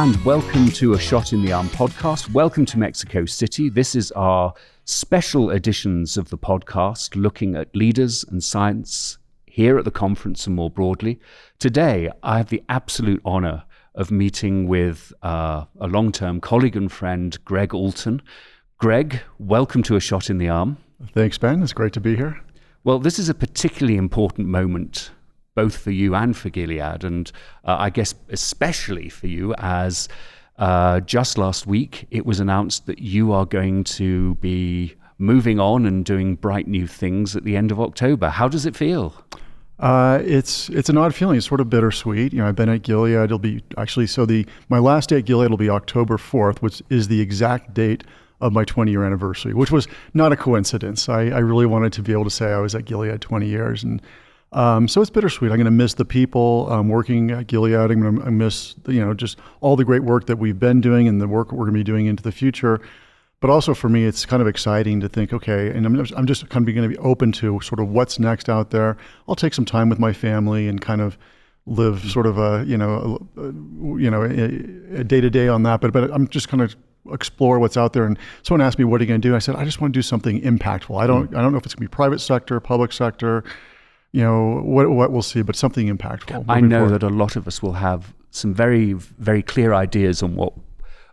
and welcome to a Shot in the Arm podcast. Welcome to Mexico City. This is our special editions of the podcast looking at leaders and science here at the conference and more broadly. Today, I have the absolute honor of meeting with uh, a long term colleague and friend, Gregg Alton. Gregg, welcome to A Shot in the Arm. Thanks, Ben. It's great to be here. Well, this is a particularly important moment, both for you and for Gilead, and uh, I guess especially for you, as uh, just last week it was announced that you are going to be moving on and doing bright new things at the end of October. How does it feel? Uh, it's it's an odd feeling. It's sort of bittersweet. You know, I've been at Gilead. It'll be actually so the my last day at Gilead will be October fourth, which is the exact date of my 20 year anniversary, which was not a coincidence. I, I really wanted to be able to say I was at Gilead 20 years, and um, so it's bittersweet. I'm going to miss the people um, working at Gilead. I'm going to miss you know just all the great work that we've been doing and the work we're going to be doing into the future. But also for me, it's kind of exciting to think, okay, and I'm, I'm just kind of going to be open to sort of what's next out there. I'll take some time with my family and kind of live sort of a you know a, you know a day to day on that. But but I'm just kind of explore what's out there. And someone asked me, "What are you going to do?" I said, "I just want to do something impactful. I don't I don't know if it's going to be private sector, public sector." You know what what we'll see, but something impactful. I know forward. that a lot of us will have some very very clear ideas on what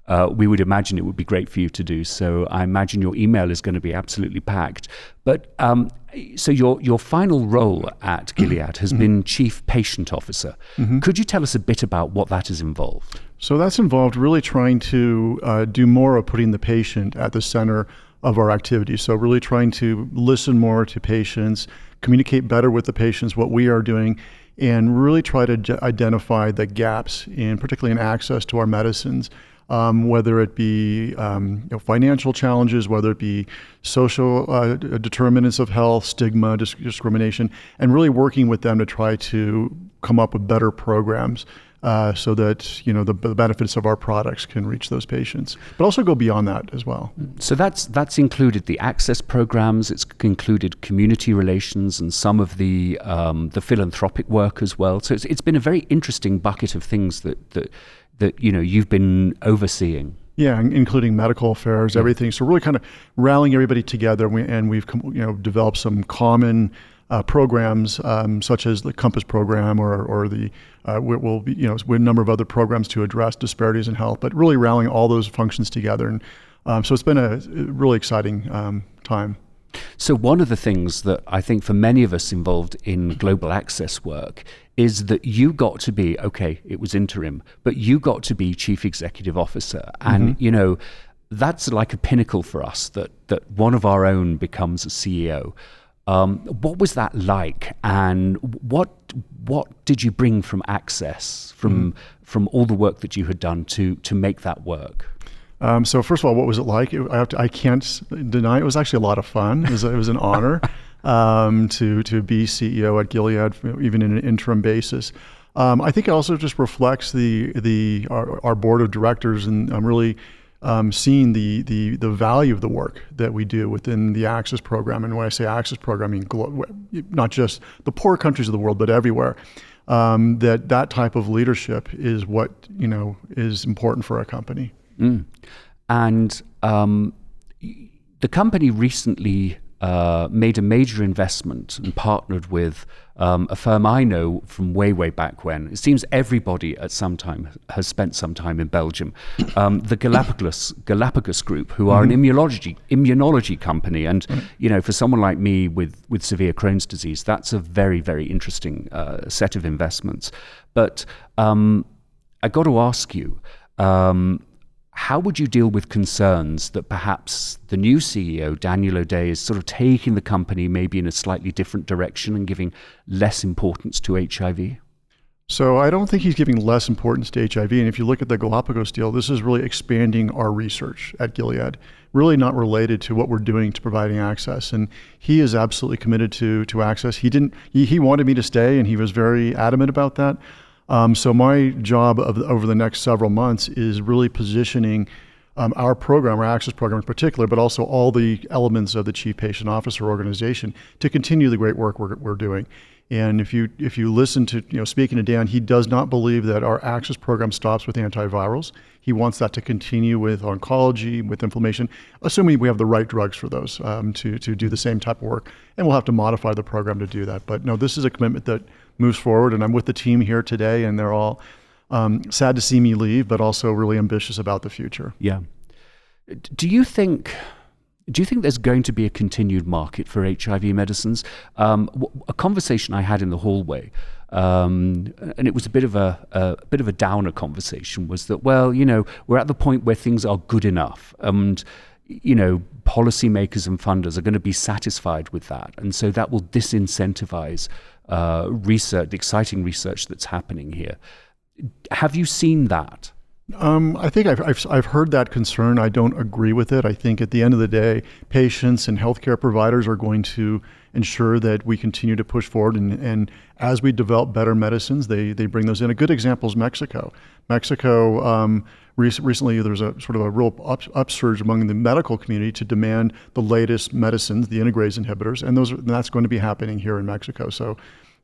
uh, we would imagine it would be great for you to do. So I imagine your email is going to be absolutely packed. But um, so your your final role at Gilead has mm-hmm. been chief patient officer. Mm-hmm. Could you tell us a bit about what that has involved? So that's involved really trying to uh, do more of putting the patient at the center of our activities. So really trying to listen more to patients, communicate better with the patients what we are doing, and really try to identify the gaps in particularly in access to our medicines um, whether it be um, you know, financial challenges, whether it be social uh, determinants of health, stigma, disc- discrimination, and really working with them to try to come up with better programs. Uh, so that you know the, the, benefits of our products can reach those patients, but also go beyond that as well. So that's that's included the access programs. It's included community relations and some of the um, the philanthropic work as well. So it's, it's been a very interesting bucket of things that that that you know you've been overseeing. Yeah, including medical affairs, everything. So really, kind of rallying everybody together, and we've you know developed some common uh, programs um, such as the Compass program or, or the uh, will be you know a number of other programs to address disparities in health, but really rallying all those functions together. And um, so it's been a really exciting um, time. So, one of the things that I think for many of us involved in global access work is that you got to be, okay, it was interim, but you got to be chief executive officer. And, mm-hmm. you know, that's like a pinnacle for us that, that one of our own becomes a CEO. Um, what was that like, and what what did you bring from Access, from mm. from all the work that you had done to to make that work? Um, so first of all, what was it like? It, I, to, I, can't deny it was actually a lot of fun. It was, it was an honor um, to to be CEO at Gilead, even in an interim basis. Um, I think it also just reflects the the our, our board of directors, and I'm really um, seeing the, the the value of the work that we do within the Access program. And when I say Access program, I mean glo- not just the poor countries of the world, but everywhere. Um, that that type of leadership is what you know is important for a company. Mm. And um, the company recently uh, made a major investment and partnered with um, a firm I know from way, way back when. It seems everybody at some time has spent some time in Belgium. Um, the Galapagos Galapagos Group, who are mm-hmm. an immunology immunology company, and you know, for someone like me with with severe Crohn's disease, that's a very, very interesting uh, set of investments. But um, I got to ask you. Um, how would you deal with concerns that perhaps the new CEO, Daniel O'Day, is sort of taking the company maybe in a slightly different direction and giving less importance to HIV? So I don't think he's giving less importance to HIV. And if you look at the Galapagos deal, this is really expanding our research at Gilead, really not related to what we're doing to providing access. And he is absolutely committed to to access. He didn't. He, he wanted me to stay, and he was very adamant about that. Um, so my job of, over the next several months is really positioning um, our program, our access program in particular, but also all the elements of the Chief Patient Officer organization to continue the great work we're, we're doing. And if you if you listen to you know speaking to Dan, he does not believe that our access program stops with antivirals. He wants that to continue with oncology, with inflammation, assuming we have the right drugs for those um, to to do the same type of work. And we'll have to modify the program to do that. But no, this is a commitment that moves forward. And I'm with the team here today, and they're all um, sad to see me leave, but also really ambitious about the future. Yeah. Do you think? Do you think there's going to be a continued market for HIV medicines? Um, a conversation I had in the hallway, um, and it was a bit of a, a, bit of a downer conversation, was that well, you know, we're at the point where things are good enough, and you know, policymakers and funders are going to be satisfied with that, and so that will disincentivize uh, research, exciting research that's happening here. Have you seen that? Um, I think I've, I've, I've, heard that concern. I don't agree with it. I think at the end of the day, patients and healthcare providers are going to ensure that we continue to push forward. And, and as we develop better medicines, they, they bring those in. A good example is Mexico. Mexico, um, rec- recently, there was a sort of a real up, upsurge among the medical community to demand the latest medicines, the integrase inhibitors, and those and that's going to be happening here in Mexico. So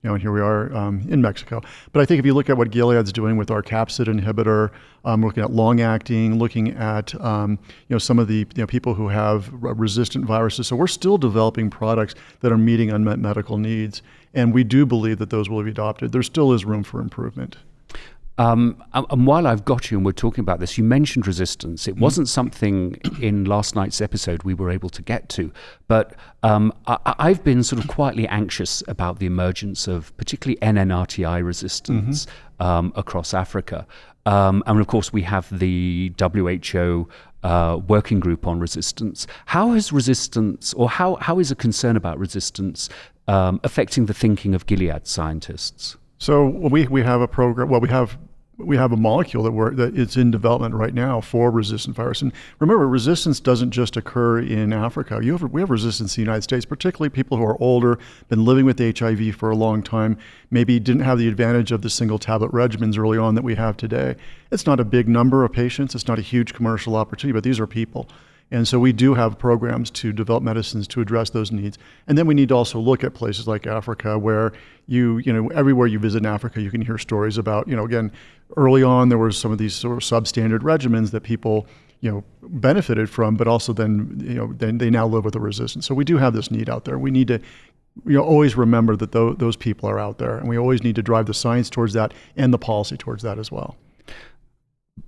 you know, and here we are um, in Mexico. But I think if you look at what Gilead's doing with our capsid inhibitor, um, looking at long acting, looking at um, you know some of the you know, people who have resistant viruses, so we're still developing products that are meeting unmet medical needs, and we do believe that those will be adopted. There still is room for improvement. Um, and while I've got you and we're talking about this, you mentioned resistance. It mm. wasn't something in last night's episode we were able to get to, but um, I, have been sort of quietly anxious about the emergence of particularly NNRTI resistance mm-hmm. um, across Africa. Um, and of course, we have the WHO uh, working group on resistance. How has resistance, or how, how is a concern about resistance um, affecting the thinking of Gilead scientists? So we, we have a program, well, we have we have a molecule that we're that it's in development right now for resistant virus. And remember, resistance doesn't just occur in Africa. You have we have resistance in the United States, particularly people who are older, been living with HIV for a long time, maybe didn't have the advantage of the single tablet regimens early on that we have today. It's not a big number of patients. It's not a huge commercial opportunity, but these are people. And so we do have programs to develop medicines to address those needs. And then we need to also look at places like Africa where you, you know, everywhere you visit in Africa, you can hear stories about, you know, again, early on there were some of these sort of substandard regimens that people, you know, benefited from, but also then, you know, then they now live with a resistance. So we do have this need out there. We need to you know, always remember that th- those people are out there, and we always need to drive the science towards that and the policy towards that as well.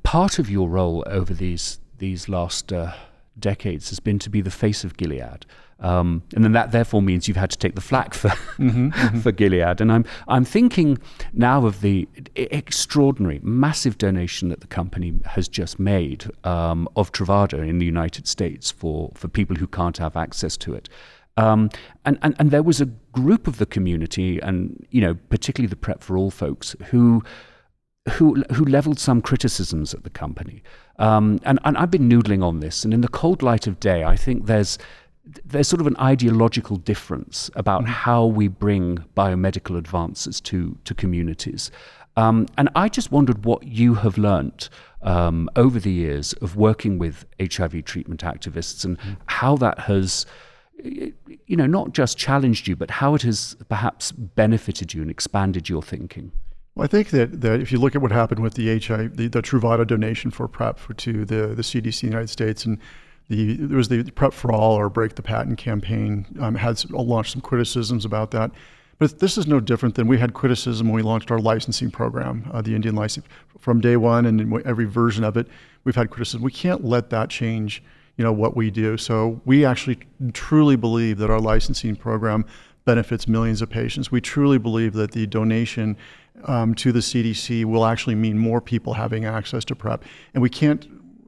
Part of your role over these these last uh, decades has been to be the face of Gilead. Um, and then that therefore means you've had to take the flak for mm-hmm, mm-hmm. for Gilead. And I'm I'm thinking now of the extraordinary, massive donation that the company has just made um, of Truvada in the United States for for people who can't have access to it. Um, and, and and there was a group of the community, and you know, particularly the Prep for All folks who who who leveled some criticisms at the company. Um, and, and I've been noodling on this, and in the cold light of day, I think there's there's sort of an ideological difference about mm. how we bring biomedical advances to to communities. Um, and I just wondered what you have learnt um, over the years of working with HIV treatment activists and mm. how that has, you know, not just challenged you, but how it has perhaps benefited you and expanded your thinking. Well, I think that, that if you look at what happened with the HIV, the, the Truvada donation for PrEP for, to the, the CDC United States, and the there was the PrEP for All or Break the Patent campaign um, had launched some criticisms about that. But this is no different than we had criticism when we launched our licensing program, uh, the Indian license, from day one, and in every version of it, we've had criticism. We can't let that change, you know, what we do. So we actually truly believe that our licensing program benefits millions of patients. We truly believe that the donation um, to the CDC will actually mean more people having access to PrEP. And we can't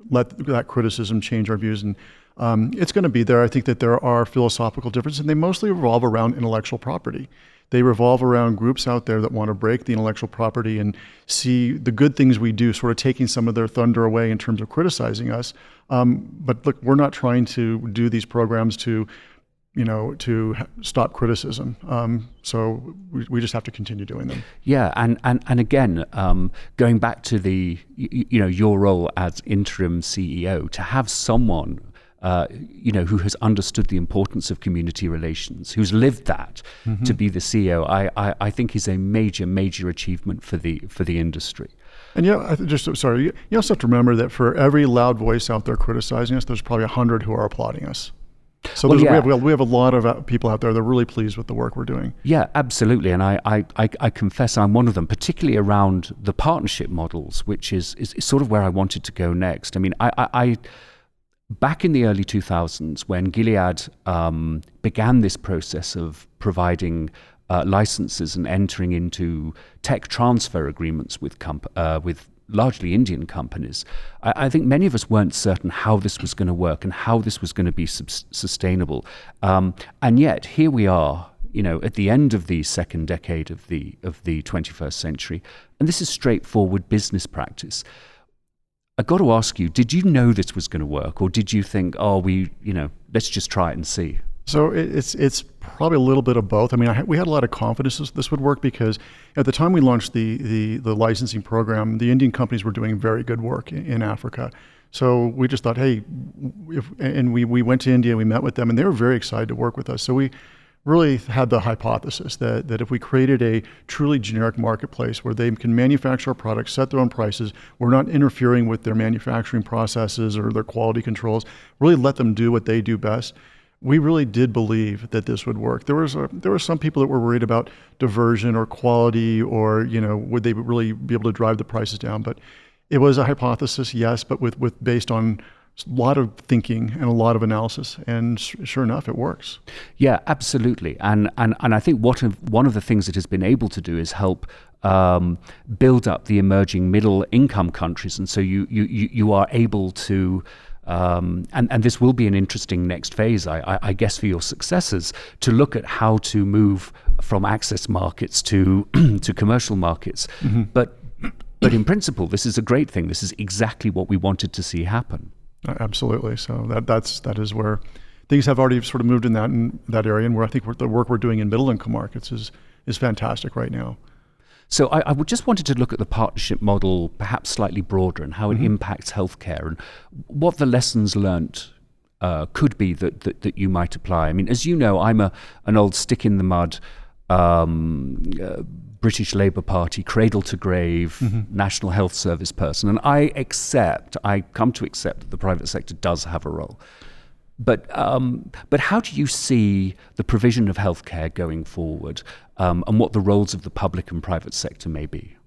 let that criticism change our views. And um, it's going to be there. I think that there are philosophical differences, and they mostly revolve around intellectual property. They revolve around groups out there that want to break the intellectual property and see the good things we do, sort of taking some of their thunder away in terms of criticizing us. Um, but look, we're not trying to do these programs to you know, to stop criticism. Um, so we, we, just have to continue doing them. Yeah, and and and again, um, going back to the you, you, know your role as interim CEO, to have someone uh, you know, who has understood the importance of community relations, who's lived that mm-hmm. to be the CEO, I, I, I, think is a major, major achievement for the for the industry. And yeah, I just sorry, you also have to remember that for every loud voice out there criticizing us, there's probably a hundred who are applauding us. So well, yeah. we, have, we have a lot of uh, people out there that are really pleased with the work we're doing. Yeah, absolutely. And I, I, I, I confess I'm one of them, particularly around the partnership models, which is, is, is, sort of where I wanted to go next. I mean, I, I, I back in the early 2000s, when Gilead um, began this process of providing uh, licenses and entering into tech transfer agreements with, comp- uh, with largely Indian companies, I, I, think many of us weren't certain how this was going to work and how this was going to be sustainable. Um, and yet, here we are. You know, at the end of the second decade of the of the 21st century, and this is straightforward business practice. I got to ask you: Did you know this was going to work, or did you think, "Oh, we, you know, let's just try it and see"? So it's it's probably a little bit of both. I mean, I, we had a lot of confidence this, this would work because at the time we launched the, the, the licensing program, the Indian companies were doing very good work in, in Africa. So we just thought, hey, if, and we, we went to India, we met with them, and they were very excited to work with us. So we really had the hypothesis that, that if we created a truly generic marketplace where they can manufacture our products, set their own prices, we're not interfering with their manufacturing processes or their quality controls, really let them do what they do best we really did believe that this would work. There was a, there were some people that were worried about diversion or quality or you know would they really be able to drive the prices down. But it was a hypothesis, yes, but with with based on a lot of thinking and a lot of analysis, and sure enough, it works. Yeah, absolutely. And and and I think what one of the things it has been able to do is help um, build up the emerging middle income countries, and so you you you are able to um, and, and this will be an interesting next phase, I, I, I, guess, for your successors to look at how to move from access markets to to commercial markets. Mm-hmm. But but in principle, this is a great thing. This is exactly what we wanted to see happen. Absolutely. So that that's that is where things have already sort of moved in that in that area, and where I think the work we're doing in middle income markets is is fantastic right now. So I, I just wanted to look at the partnership model perhaps slightly broader and how it mm-hmm. impacts healthcare and what the lessons learnt uh, could be that, that, that you might apply. I mean, as you know, I'm a an old stick in the mud um, uh, British Labour Party cradle to grave mm-hmm. National Health Service person, and I accept, I come to accept that the private sector does have a role. But um, but how do you see the provision of healthcare going forward, um, and what the roles of the public and private sector may be?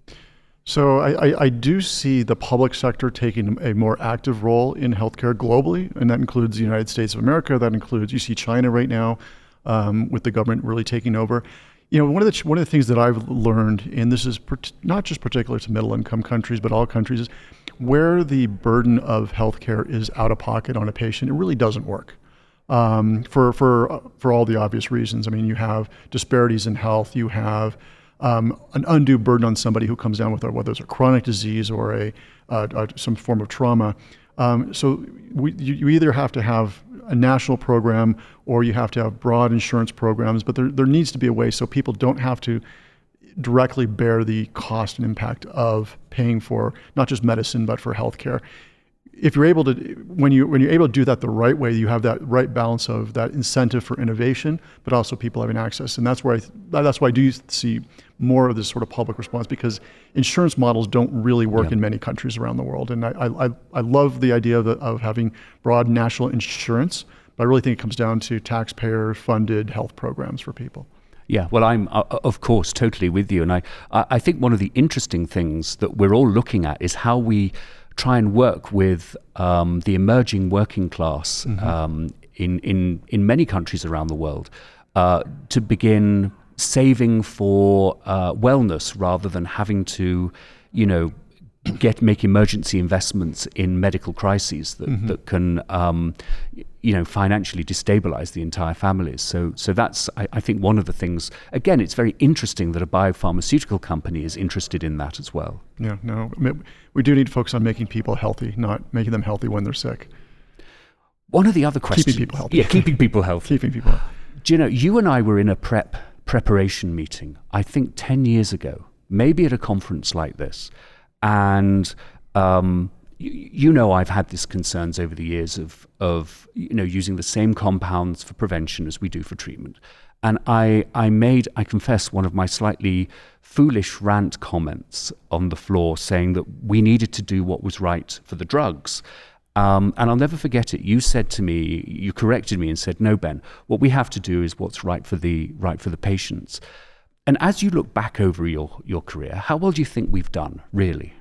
So I, I, do see the public sector taking a more active role in healthcare globally, and that includes the United States of America. That includes you see China right now, um, with the government really taking over. You know, one of the one of the things that I've learned, and this is per- not just particular to middle income countries, but all countries, is where the burden of healthcare is out of pocket on a patient, it really doesn't work. Um, for for for all the obvious reasons. I mean, you have disparities in health. You have um, an undue burden on somebody who comes down with a, whether it's a chronic disease or a, some form of trauma. Um, so we, you, you, either have to have a national program or you have to have broad insurance programs. But there there needs to be a way so people don't have to directly bear the cost and impact of paying for not just medicine but for healthcare. If you're able to, when you when you're able to do that the right way, you have that right balance of that incentive for innovation, but also people having access, and that's where I that's why I do see more of this sort of public response because insurance models don't really work yeah. in many countries around the world, and I I, I love the idea of, of having broad national insurance, but I really think it comes down to taxpayer funded health programs for people. Yeah, well, I'm uh, uh, of course totally with you, and I I think one of the interesting things that we're all looking at is how we try and work with um, the emerging working class mm-hmm. um, in in in many countries around the world uh, to begin saving for uh, wellness rather than having to, you know, get make emergency investments in medical crises that, mm-hmm. that can um, you know financially destabilize the entire families so so that's I, I, think one of the things. Again it's very interesting that a biopharmaceutical company is interested in that as well. Yeah no we do need to focus on making people healthy not making them healthy when they're sick. One of the other questions. Keeping people healthy. Yeah keeping people healthy. Keeping people healthy. do you know you and I were in a prep preparation meeting I think 10 years ago maybe at a conference like this and um, you know I've had these concerns over the years of of you know using the same compounds for prevention as we do for treatment. And I, I made, I confess, one of my slightly foolish rant comments on the floor saying that we needed to do what was right for the drugs. Um, and I'll never forget it. You said to me, you corrected me and said, "No, Ben. What we have to do is what's right for the right for the patients." And as you look back over your your career, how well do you think we've done, really?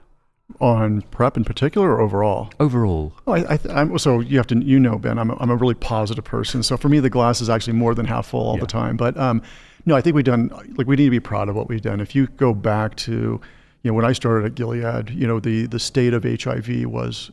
on PrEP in particular or overall? Overall. Oh, I, I, so you have to, you know, Ben, I'm a, I'm a really positive person. So for me, the glass is actually more than half full all yeah. the time. But um, no, I think we've done, like, we need to be proud of what we've done. If you go back to, you know, when I started at Gilead, you know, the, the state of HIV was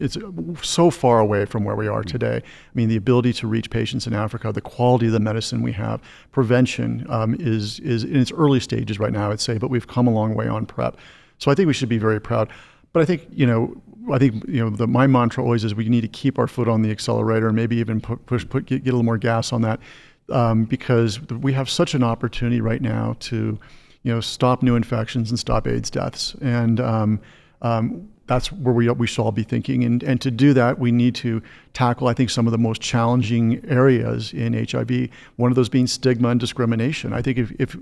it's so far away from where we are today. I mean, the ability to reach patients in Africa, the quality of the medicine we have, prevention um, is is in its early stages right now, I'd say, but we've come a long way on PrEP. So I think we should be very proud. But I think you know, I think you know, the, my mantra always is we need to keep our foot on the accelerator and maybe even push, put, get, get a little more gas on that, um, because we have such an opportunity right now to, you know, stop new infections and stop AIDS deaths, and um, um, that's where we we should all be thinking. And and to do that, we need to tackle, I think, some of the most challenging areas in HIV. One of those being stigma and discrimination. I think if, if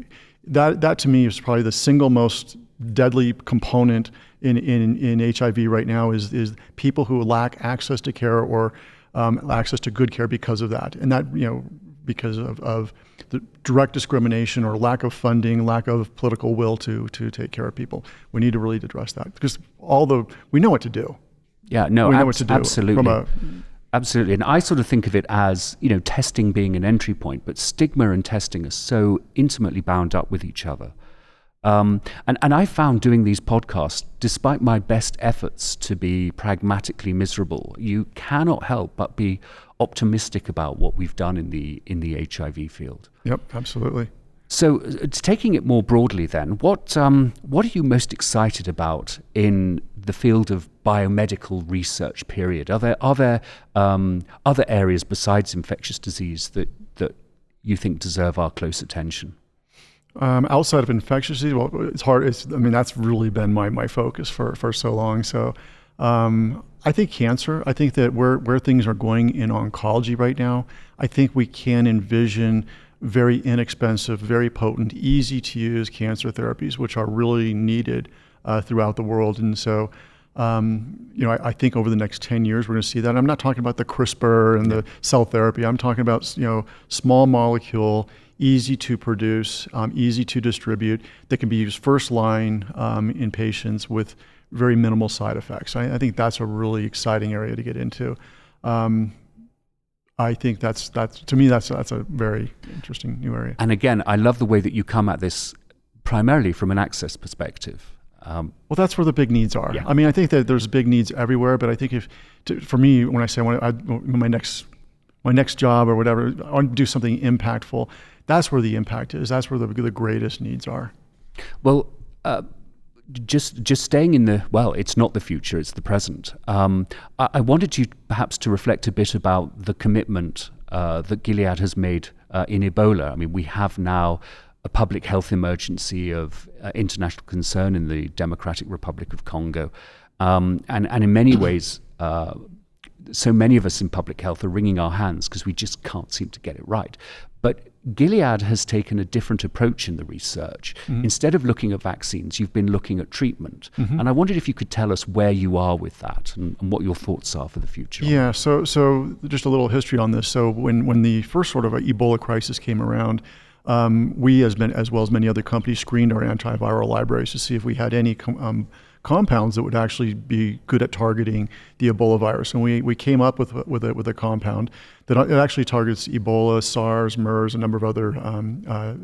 that that to me is probably the single most deadly component in, in, in HIV right now is, is people who lack access to care or um, access to good care because of that. And that, you know, because of, of the direct discrimination or lack of funding, lack of political will to, to take care of people. We need to really address that because all the, we know what to do. Yeah, no, we know ab- what to do absolutely. A, Absolutely. And I sort of think of it as, you know, testing being an entry point, but stigma and testing are so intimately bound up with each other. Um, and, and I found doing these podcasts, despite my best efforts to be pragmatically miserable, you cannot help but be optimistic about what we've done in the in the HIV field. Yep, absolutely. So, uh, taking it more broadly, then, what um, what are you most excited about in the field of biomedical research? Period. Are there are there um, other areas besides infectious disease that that you think deserve our close attention? Um, outside of infectious disease, well, it's hard. It's, I mean, that's really been my, my focus for, for so long. So um, I think cancer, I think that where, where things are going in oncology right now, I think we can envision very inexpensive, very potent, easy to use cancer therapies, which are really needed uh, throughout the world. And so, um, you know, I, I, think over the next 10 years, we're going to see that. I'm not talking about the CRISPR and the cell therapy. I'm talking about, you know, small molecule, easy to produce, um, easy to distribute, that can be used first line um, in patients with very minimal side effects. I, I, think that's a really exciting area to get into. Um, I think that's that's to me that's that's a very interesting new area. And again, I love the way that you come at this primarily from an access perspective. Um, well, that's where the big needs are. Yeah. I mean, I think that there's big needs everywhere, but I think if to, for me, when I say when I, my next my next job or whatever, I want to do something impactful that's where the impact is. That's where the, the greatest needs are. Well, uh, just just staying in the well, it's not the future; it's the present. Um, I, I, wanted you perhaps to reflect a bit about the commitment uh, that Gilead has made uh, in Ebola. I mean, we have now a public health emergency of uh, international concern in the Democratic Republic of Congo, um, and and in many ways. Uh, so many of us in public health are wringing our hands because we just can't seem to get it right. But Gilead has taken a different approach in the research. Mm-hmm. Instead of looking at vaccines, you've been looking at treatment. Mm-hmm. And I wondered if you could tell us where you are with that and, and, what your thoughts are for the future. Yeah, so so just a little history on this. So when when the first sort of Ebola crisis came around, um, we as as well as many other companies screened our antiviral libraries to see if we had any um, compounds that would actually be good at targeting the Ebola virus. And we, we came up with, with, a, with a compound that it actually targets Ebola, SARS, MERS, a number of other um, uh,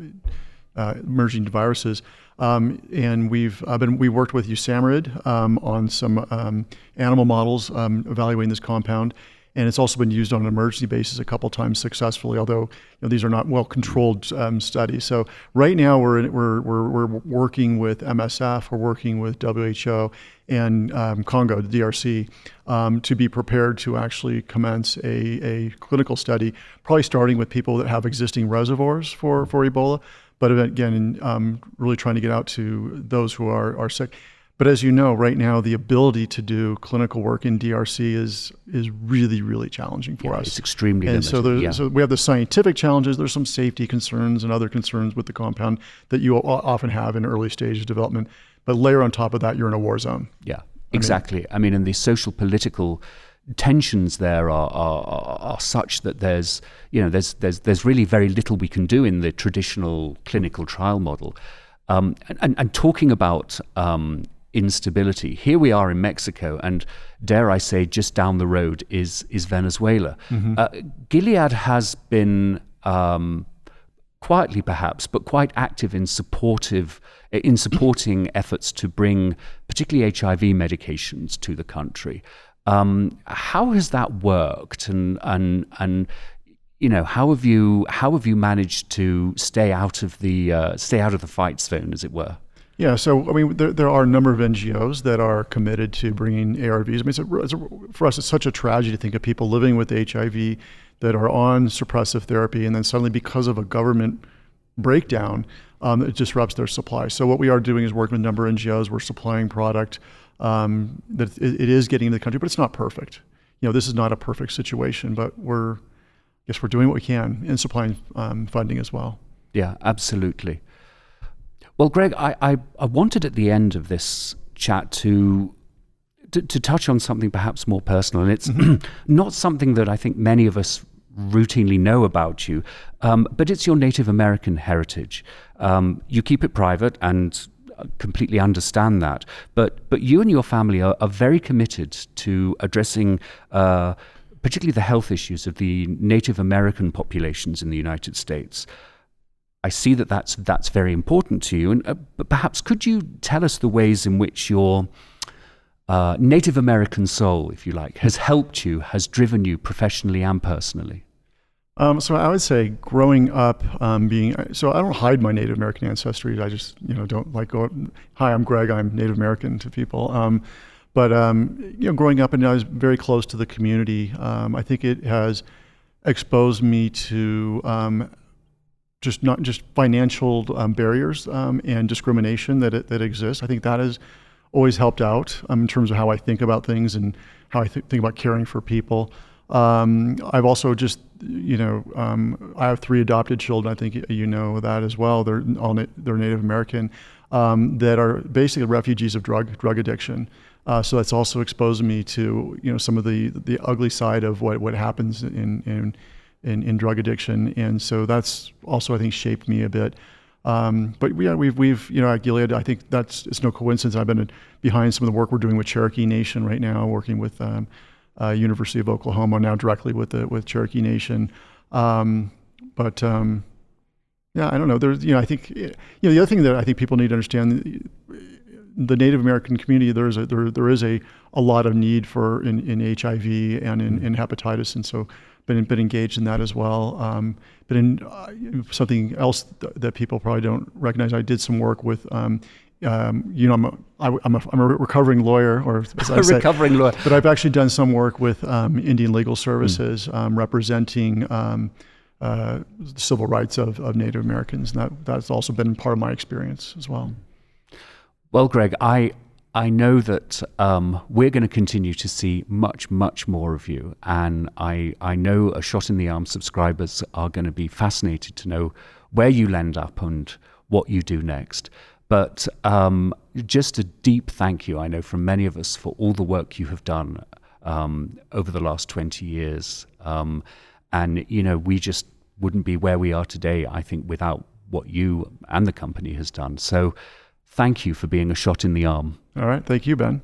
uh, emerging viruses. Um, and we've been we worked with USAMRIID um, on some um, animal models um, evaluating this compound, and it's also been used on an emergency basis a couple times successfully. Although you know, these are not well controlled um, studies. So right now we're, we're we're we're working with MSF, we're working with WHO and um, Congo, the DRC, um, to be prepared to actually commence a, a clinical study, probably starting with people that have existing reservoirs for for Ebola, but again, um, really trying to get out to those who are are sick But as you know, right now the ability to do clinical work in DRC is is really really challenging for Yeah, us. it's extremely and limited. so, there's, yeah. so we have the scientific challenges. There's some safety concerns and other concerns with the compound that you often have in early stage development. But layer on top of that, you're in a war zone. Yeah, exactly. I mean, and the social political tensions there are, are are are such that there's you know there's there's there's really very little we can do in the traditional clinical trial model. Um, and, and, and talking about um, instability, here we are in Mexico, and dare I say, just down the road is is Venezuela. Uh, Gilead has been. Um, quietly perhaps, but quite active in supportive in supporting efforts to bring particularly HIV medications to the country. Um, how has that worked, and and and you know how have you how have you managed to stay out of the uh, stay out of the fight zone, as it were? Yeah, so I mean, there, there are a number of NGOs that are committed to bringing ARVs. I mean, it's a, it's a, for us, it's such a tragedy to think of people living with HIV that are on suppressive therapy, and then suddenly, because of a government breakdown, um, it disrupts their supply. So what we are doing is working with a number of NGOs. We're supplying product um, that it, it is getting into the country, but it's not perfect. You know, this is not a perfect situation, but we're, I guess, we're doing what we can in supplying um, funding as well. Yeah, absolutely. Well, Gregg, I, I, I wanted at the end of this chat to, to to touch on something perhaps more personal, and it's not something that I think many of us routinely know about you, um, but it's your Native American heritage. Um, you keep it private and uh, completely understand that, but but you and your family are, are very committed to addressing. Uh, particularly the health issues of the Native American populations in the United States. I see that that's that's very important to you. And uh, but perhaps could you tell us the ways in which your uh, Native American soul, if you like, has helped you, has driven you professionally and personally? Um, so I would say growing up, um, being so I don't hide my Native American ancestry. I just you know don't like go. Hi, I'm Gregg. I'm Native American to people. Um, but um, you know, growing up and I was very close to the community. Um, I think it has exposed me to um, just not just financial um, barriers um, and discrimination that that exists. I think that has always helped out um, in terms of how I think about things and how I th- think about caring for people. Um, I've also just, you know, um, I have three adopted children. I think you know that as well. They're all na- they're Native American um, that are basically refugees of drug drug addiction. Uh, so that's also exposed me to you know some of the the ugly side of what what happens in in in, in drug addiction, and so that's also I think shaped me a bit. Um, but yeah, we've we've you know at Gilead, I think that's it's no coincidence. I've been behind some of the work we're doing with Cherokee Nation right now, working with um, uh, University of Oklahoma now directly with the with Cherokee Nation. Um, but um, yeah, I don't know. There's you know I think you know the other thing that I think people need to understand the Native American community, there is a there, there is a, a lot of need for in, in HIV and in, in hepatitis, and so been been engaged in that as well. Um, but in uh, something else th- that people probably don't recognize, I did some work with. Um, um, you know, I'm a, I, I'm a, I'm a recovering lawyer, or as I say, A recovering lawyer. but I've actually done some work with um, Indian Legal Services, um, representing um, uh, the civil rights of, of Native Americans, and that that's also been part of my experience as well. Well, Gregg, I I know that um, we're going to continue to see much, much more of you, and I I know a shot in the arm subscribers are going to be fascinated to know where you land up and what you do next. But um, just a deep thank you, I know, from many of us for all the work you have done um, over the last 20 years. Um, and, you know, we just wouldn't be where we are today, I think, without what you and the company has done. So Thank you for being a shot in the arm. All right. Thank you, Ben.